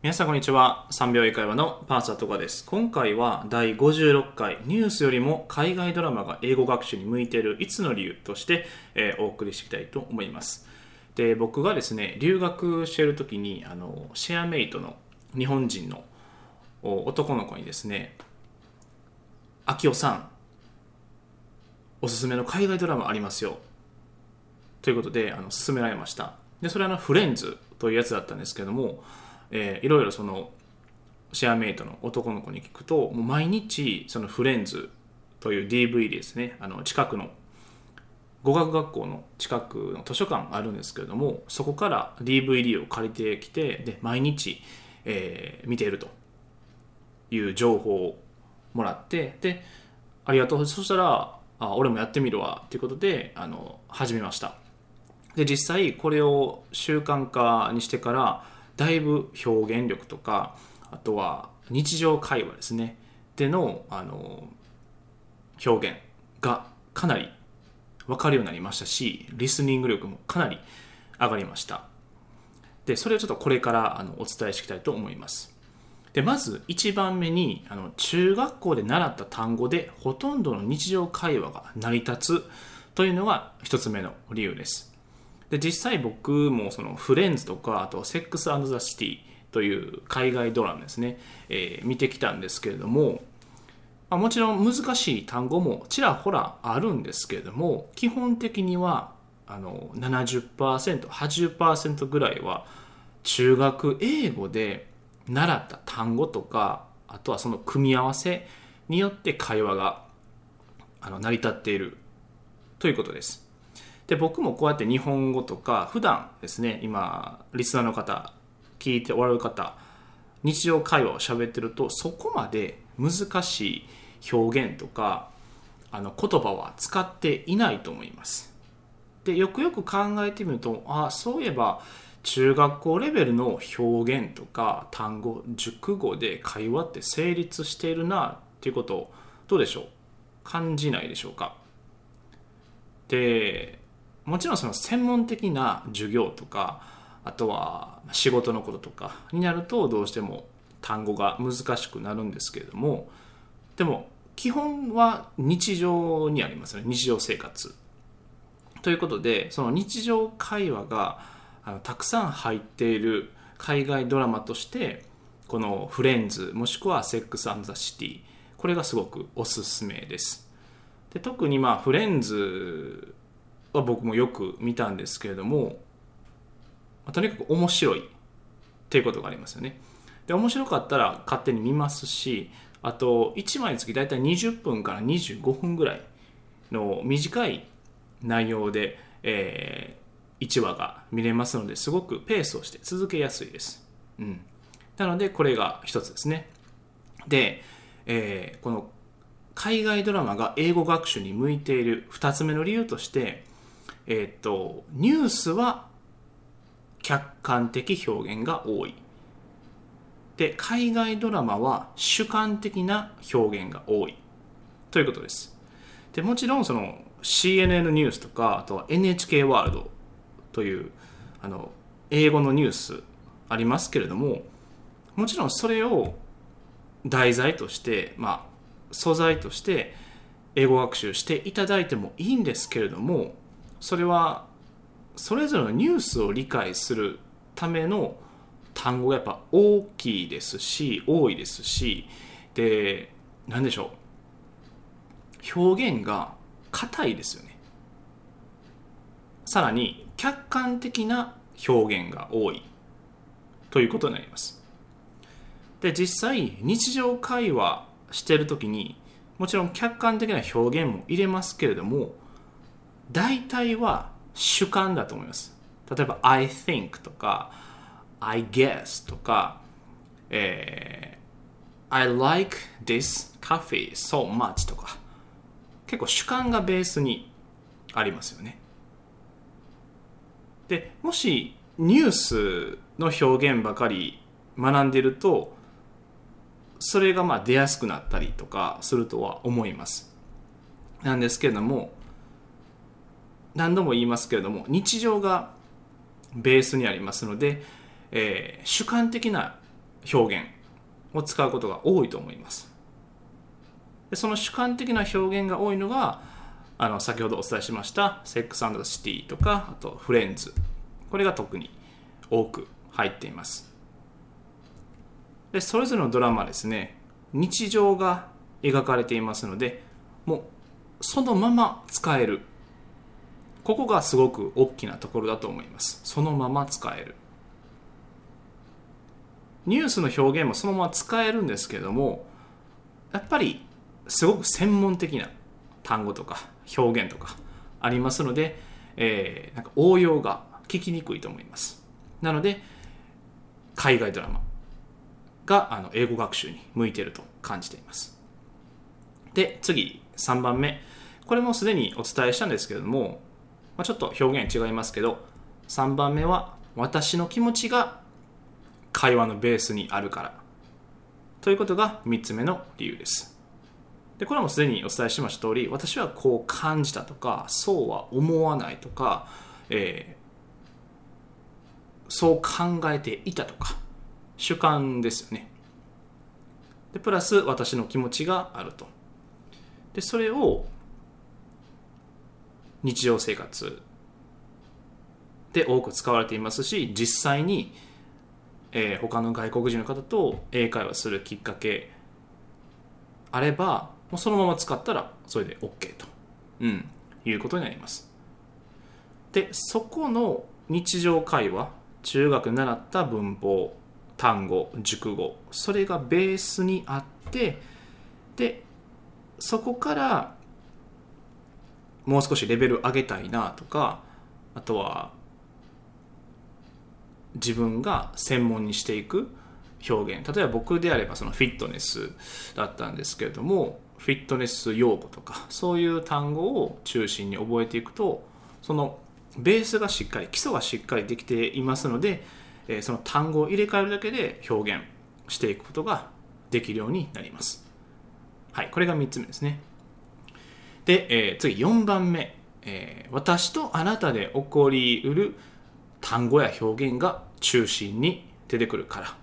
皆さんこんにちは。3秒英会話のパーサーとかです。今回は第56回ニュースよりも海外ドラマが英語学習に向いている5つの理由として、えーお送りしていきたいと思います。で僕がですね留学している時にあのシェアメイトの日本人の男の子にですね「秋夫さんおすすめの海外ドラマありますよ」ということであの勧められました。でそれはあのフレンズというやつだったんですけども、えーいろいろそのシェアメイトの男の子に聞くともう毎日そのフレンズという DVD ですね。あの近くの語学学校の近くの図書館あるんですけれどもそこから DVD を借りてきてで毎日、えー見ているという情報をもらってでありがとう。そしたらあ俺もやってみるわということであの始めました。で実際これを習慣化にしてからだいぶ表現力とかあとは日常会話ですね。でのあの表現がかなり分かるようになりましたしリスニング力もかなり上がりました。でそれをちょっとこれからあのお伝えしていきたいと思います。でまず1番目にあの中学校で習った単語でほとんどの日常会話が成り立つというのが1つ目の理由です。で実際僕もそのフレンズとかあとセックスアンドザ・シティという海外ドラマですね、えー見てきたんですけれども、まあ、もちろん難しい単語もちらほらあるんですけれども基本的にはあの 70%80% ぐらいは中学英語で習った単語とかあとはその組み合わせによって会話があの成り立っているということです。で僕もこうやって日本語とか普段ですね今リスナーの方聞いておられる方日常会話を喋ってるとそこまで難しい表現とかあの言葉は使っていないと思います。でよくよく考えてみるとあそういえば中学校レベルの表現とか単語熟語で会話って成立しているなっていうことをどうでしょう？感じないでしょうか？でもちろんその専門的な授業とかあとは仕事のこととかになるとどうしても単語が難しくなるんですけれどもでも基本は日常にありますよね。日常生活。ということでその日常会話があのたくさん入っている海外ドラマとしてこの「フレンズ」もしくは「セックス・アン・ザ・シティ」これがすごくおすすめです。で特にまあ「フレンズ」は僕もよく見たんですけれどもまとにかく面白いっていうことがありますよね。で面白かったら勝手に見ますしあと1枚につき大体20分から25分ぐらいの短い内容で、え1話が見れますのですごくペースをして続けやすいです、うん、なのでこれが一つですね。で、えーこの海外ドラマが英語学習に向いている2つ目の理由として、えーとニュースは客観的表現が多い。で海外ドラマは主観的な表現が多い。ということです。でもちろんその CNN ニュースとかあとは NHK ワールドというあの英語のニュースありますけれどももちろんそれを題材として、まあ、素材として英語学習していただいてもいいんですけれどもそれはそれぞれのニュースを理解するための単語がやっぱ大きいですし多いですしで何でしょう。表現が硬いですよね。さらに客観的な表現が多い。ということになります。で実際日常会話してる時にもちろん客観的な表現も入れますけれども大体は主観だと思います。例えば I think とか I guess とか、えー I like this coffee so much とか。結構主観がベースにありますよね。でもしニュースの表現ばかり学んでいるとそれがまあ出やすくなったりとかするとは思います。なんですけれども何度も言いますけれども日常がベースにありますので、えー主観的な表現を使うことが多いと思います。でその主観的な表現が多いのがあの先ほどお伝えしました「セックスザ・シティ」とかあと「フレンズ」これが特に多く入っています。でそれぞれのドラマですね日常が描かれていますのでもうそのまま使えるここがすごく大きなところだと思います。そのまま使える。ニュースの表現もそのまま使えるんですけどもやっぱりすごく専門的な単語とか表現とかありますので、えー、なんか応用が聞きにくいと思います。なので海外ドラマがあの英語学習に向いていると感じています。で次3番目。これもすでにお伝えしたんですけれども、まあ、ちょっと表現違いますけど3番目は私の気持ちが会話のベースにあるから。ということが3つ目の理由です。でこれもすでにお伝えしました通り私はこう感じたとかそうは思わないとか、えー、そう考えていたとか主観ですよね。でプラス私の気持ちがあると。でそれを日常生活で多く使われていますし実際に、えー、他の外国人の方と英会話するきっかけあればもうそのまま使ったらそれで OK と、うん、いうことになります。でそこの日常会話中学習った文法単語熟語それがベースにあってでそこからもう少しレベル上げたいなとかあとは自分が専門にしていく表現例えば僕であればそのフィットネスだったんですけれどもフィットネス用語とかそういう単語を中心に覚えていくとそのベースがしっかり基礎がしっかりできていますのでその単語を入れ替えるだけで表現していくことができるようになります。はい、これが3つ目ですね。で、えー、次4番目、えー、私とあなたで起こりうる単語や表現が中心に出てくるから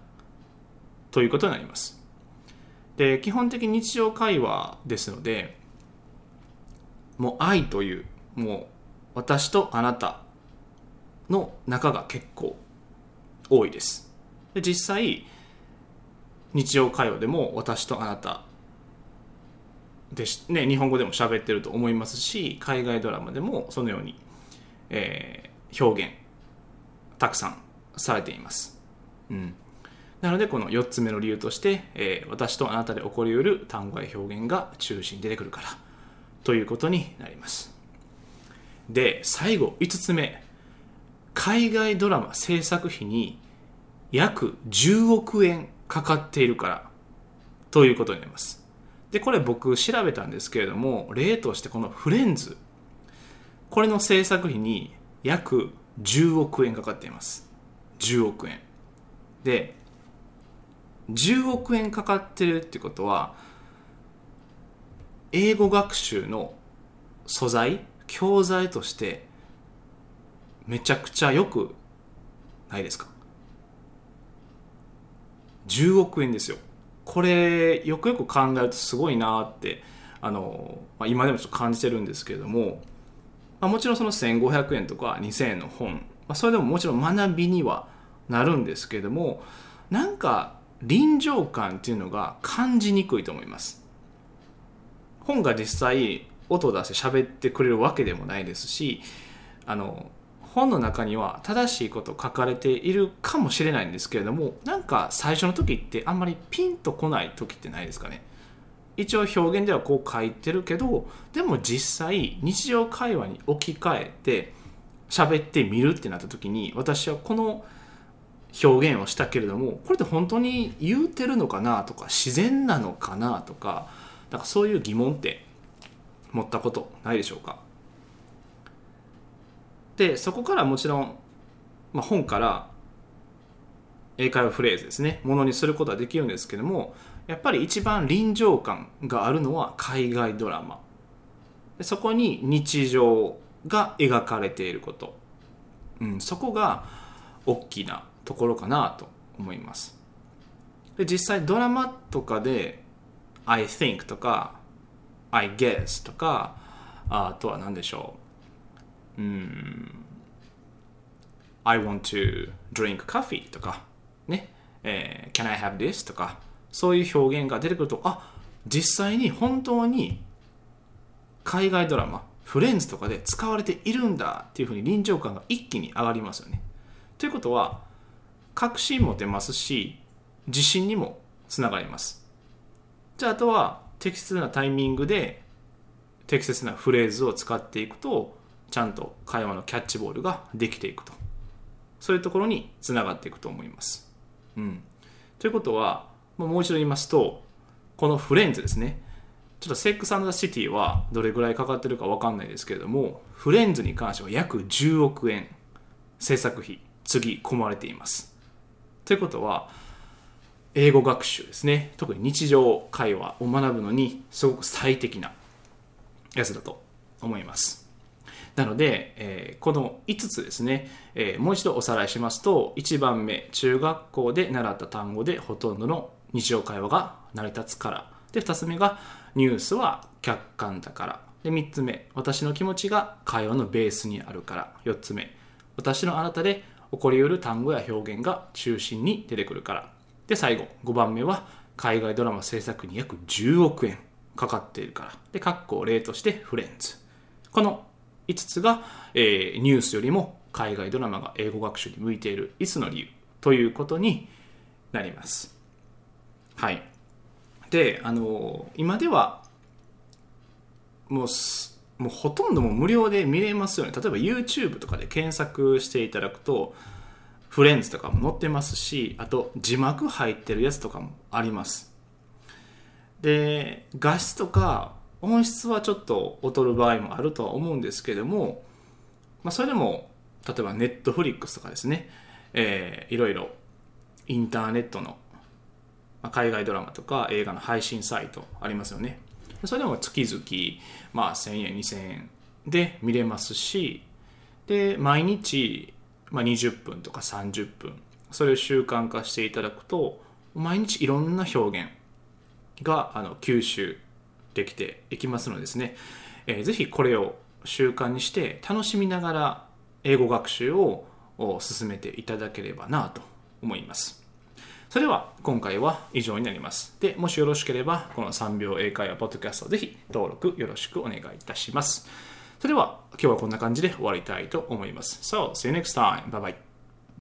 ということになります。で、基本的に日常会話ですので、もう愛という、もう私とあなたの中が結構多いですで実際日常会話でも私とあなたで、ね、日本語でも喋ってると思いますし海外ドラマでもそのように、えー、表現たくさんされています、うん、なのでこの4つ目の理由として、えー、私とあなたで起こりうる単語や表現が中心に出てくるからということになります。で最後5つ目。海外ドラマ制作費に約10億円かかっているからということになります。で、これ僕調べたんですけれども、例としてこのフレンズ、これの制作費に約10億円かかっています。10億円。で、10億円かかってるってことは、英語学習の素材、教材としてめちゃくちゃよくないですか？10億円ですよこれよくよく考えるとすごいなってあの、まあ、今でもちょっと感じてるんですけれども、まあ、もちろんその1500円とか2000円の本、まあ、それでももちろん学びにはなるんですけれどもなんか臨場感っていうのが感じにくいと思います。本が実際音を出して喋ってくれるわけでもないですしあの本の中には正しいこと書かれているかもしれないんですけれどもなんか最初の時ってあんまりピンとこない時ってないですかね。一応表現ではこう書いてるけどでも実際日常会話に置き換えて喋ってみるってなった時に私はこの表現をしたけれどもこれって本当に言うてるのかなとか自然なのかなとかなんかそういう疑問って持ったことないでしょうか？でそこからもちろん、まあ、本から英会話フレーズですね。ものにすることはできるんですけどもやっぱり一番臨場感があるのは海外ドラマ。でそこに日常が描かれていること、うん、そこが大きなところかなと思います。で実際ドラマとかで I think とか I guess とかあとは何でしょう。うん I want to drink coffee とかね、えー、Can I have this とかそういう表現が出てくるとあ実際に本当に海外ドラマフレンズとかで使われているんだっていうふうに臨場感が一気に上がりますよね。ということは確信持てますし自信にもつながります。じゃああとは適切なタイミングで適切なフレーズを使っていくとちゃんと会話のキャッチボールができていくと。そういうところにつながっていくと思います。うん、ということはもう一度言いますとこのフレンズですね。ちょっとセックス・シティはどれぐらいかかってるか分かんないですけれどもフレンズに関しては約10億円制作費次込まれています。ということは英語学習ですね。特に日常会話を学ぶのにすごく最適なやつだと思います。なので、えー、この5つですね、えー、もう一度おさらいしますと1番目中学校で習った単語でほとんどの日常会話が成り立つから。で2つ目がニュースは客観だから。で3つ目私の気持ちが会話のベースにあるから。4つ目私のあなたで起こりうる単語や表現が中心に出てくるから。で最後5番目は海外ドラマ制作に約10億円かかっているから。で括弧例としてフレンズ。この5つが、えー、ニュースよりも海外ドラマが英語学習に向いている5つの理由ということになります。はい。で、あのー、今ではもうもうほとんども無料で見れますよね。例えば YouTube とかで検索していただくと、フレンズとかも載ってますし、あと字幕入ってるやつとかもあります。で、画質とか音質はちょっと劣る場合もあるとは思うんですけども、まあ、それでも例えばネットフリックスとかですね、えー、いろいろインターネットの、ま、海外ドラマとか映画の配信サイトありますよね。それでも月々、まあ、1000円2000円で見れますしで毎日、まあ、20分とか30分それを習慣化していただくと毎日いろんな表現があの吸収できていきますのでですね、えー、ぜひこれを習慣にして楽しみながら英語学習を進めていただければなと思います。それでは今回は以上になります。で、もしよろしければこの3秒英会話ポッドキャストぜひ登録よろしくお願いいたします。それでは今日はこんな感じで終わりたいと思います。So, see you next time. Bye bye.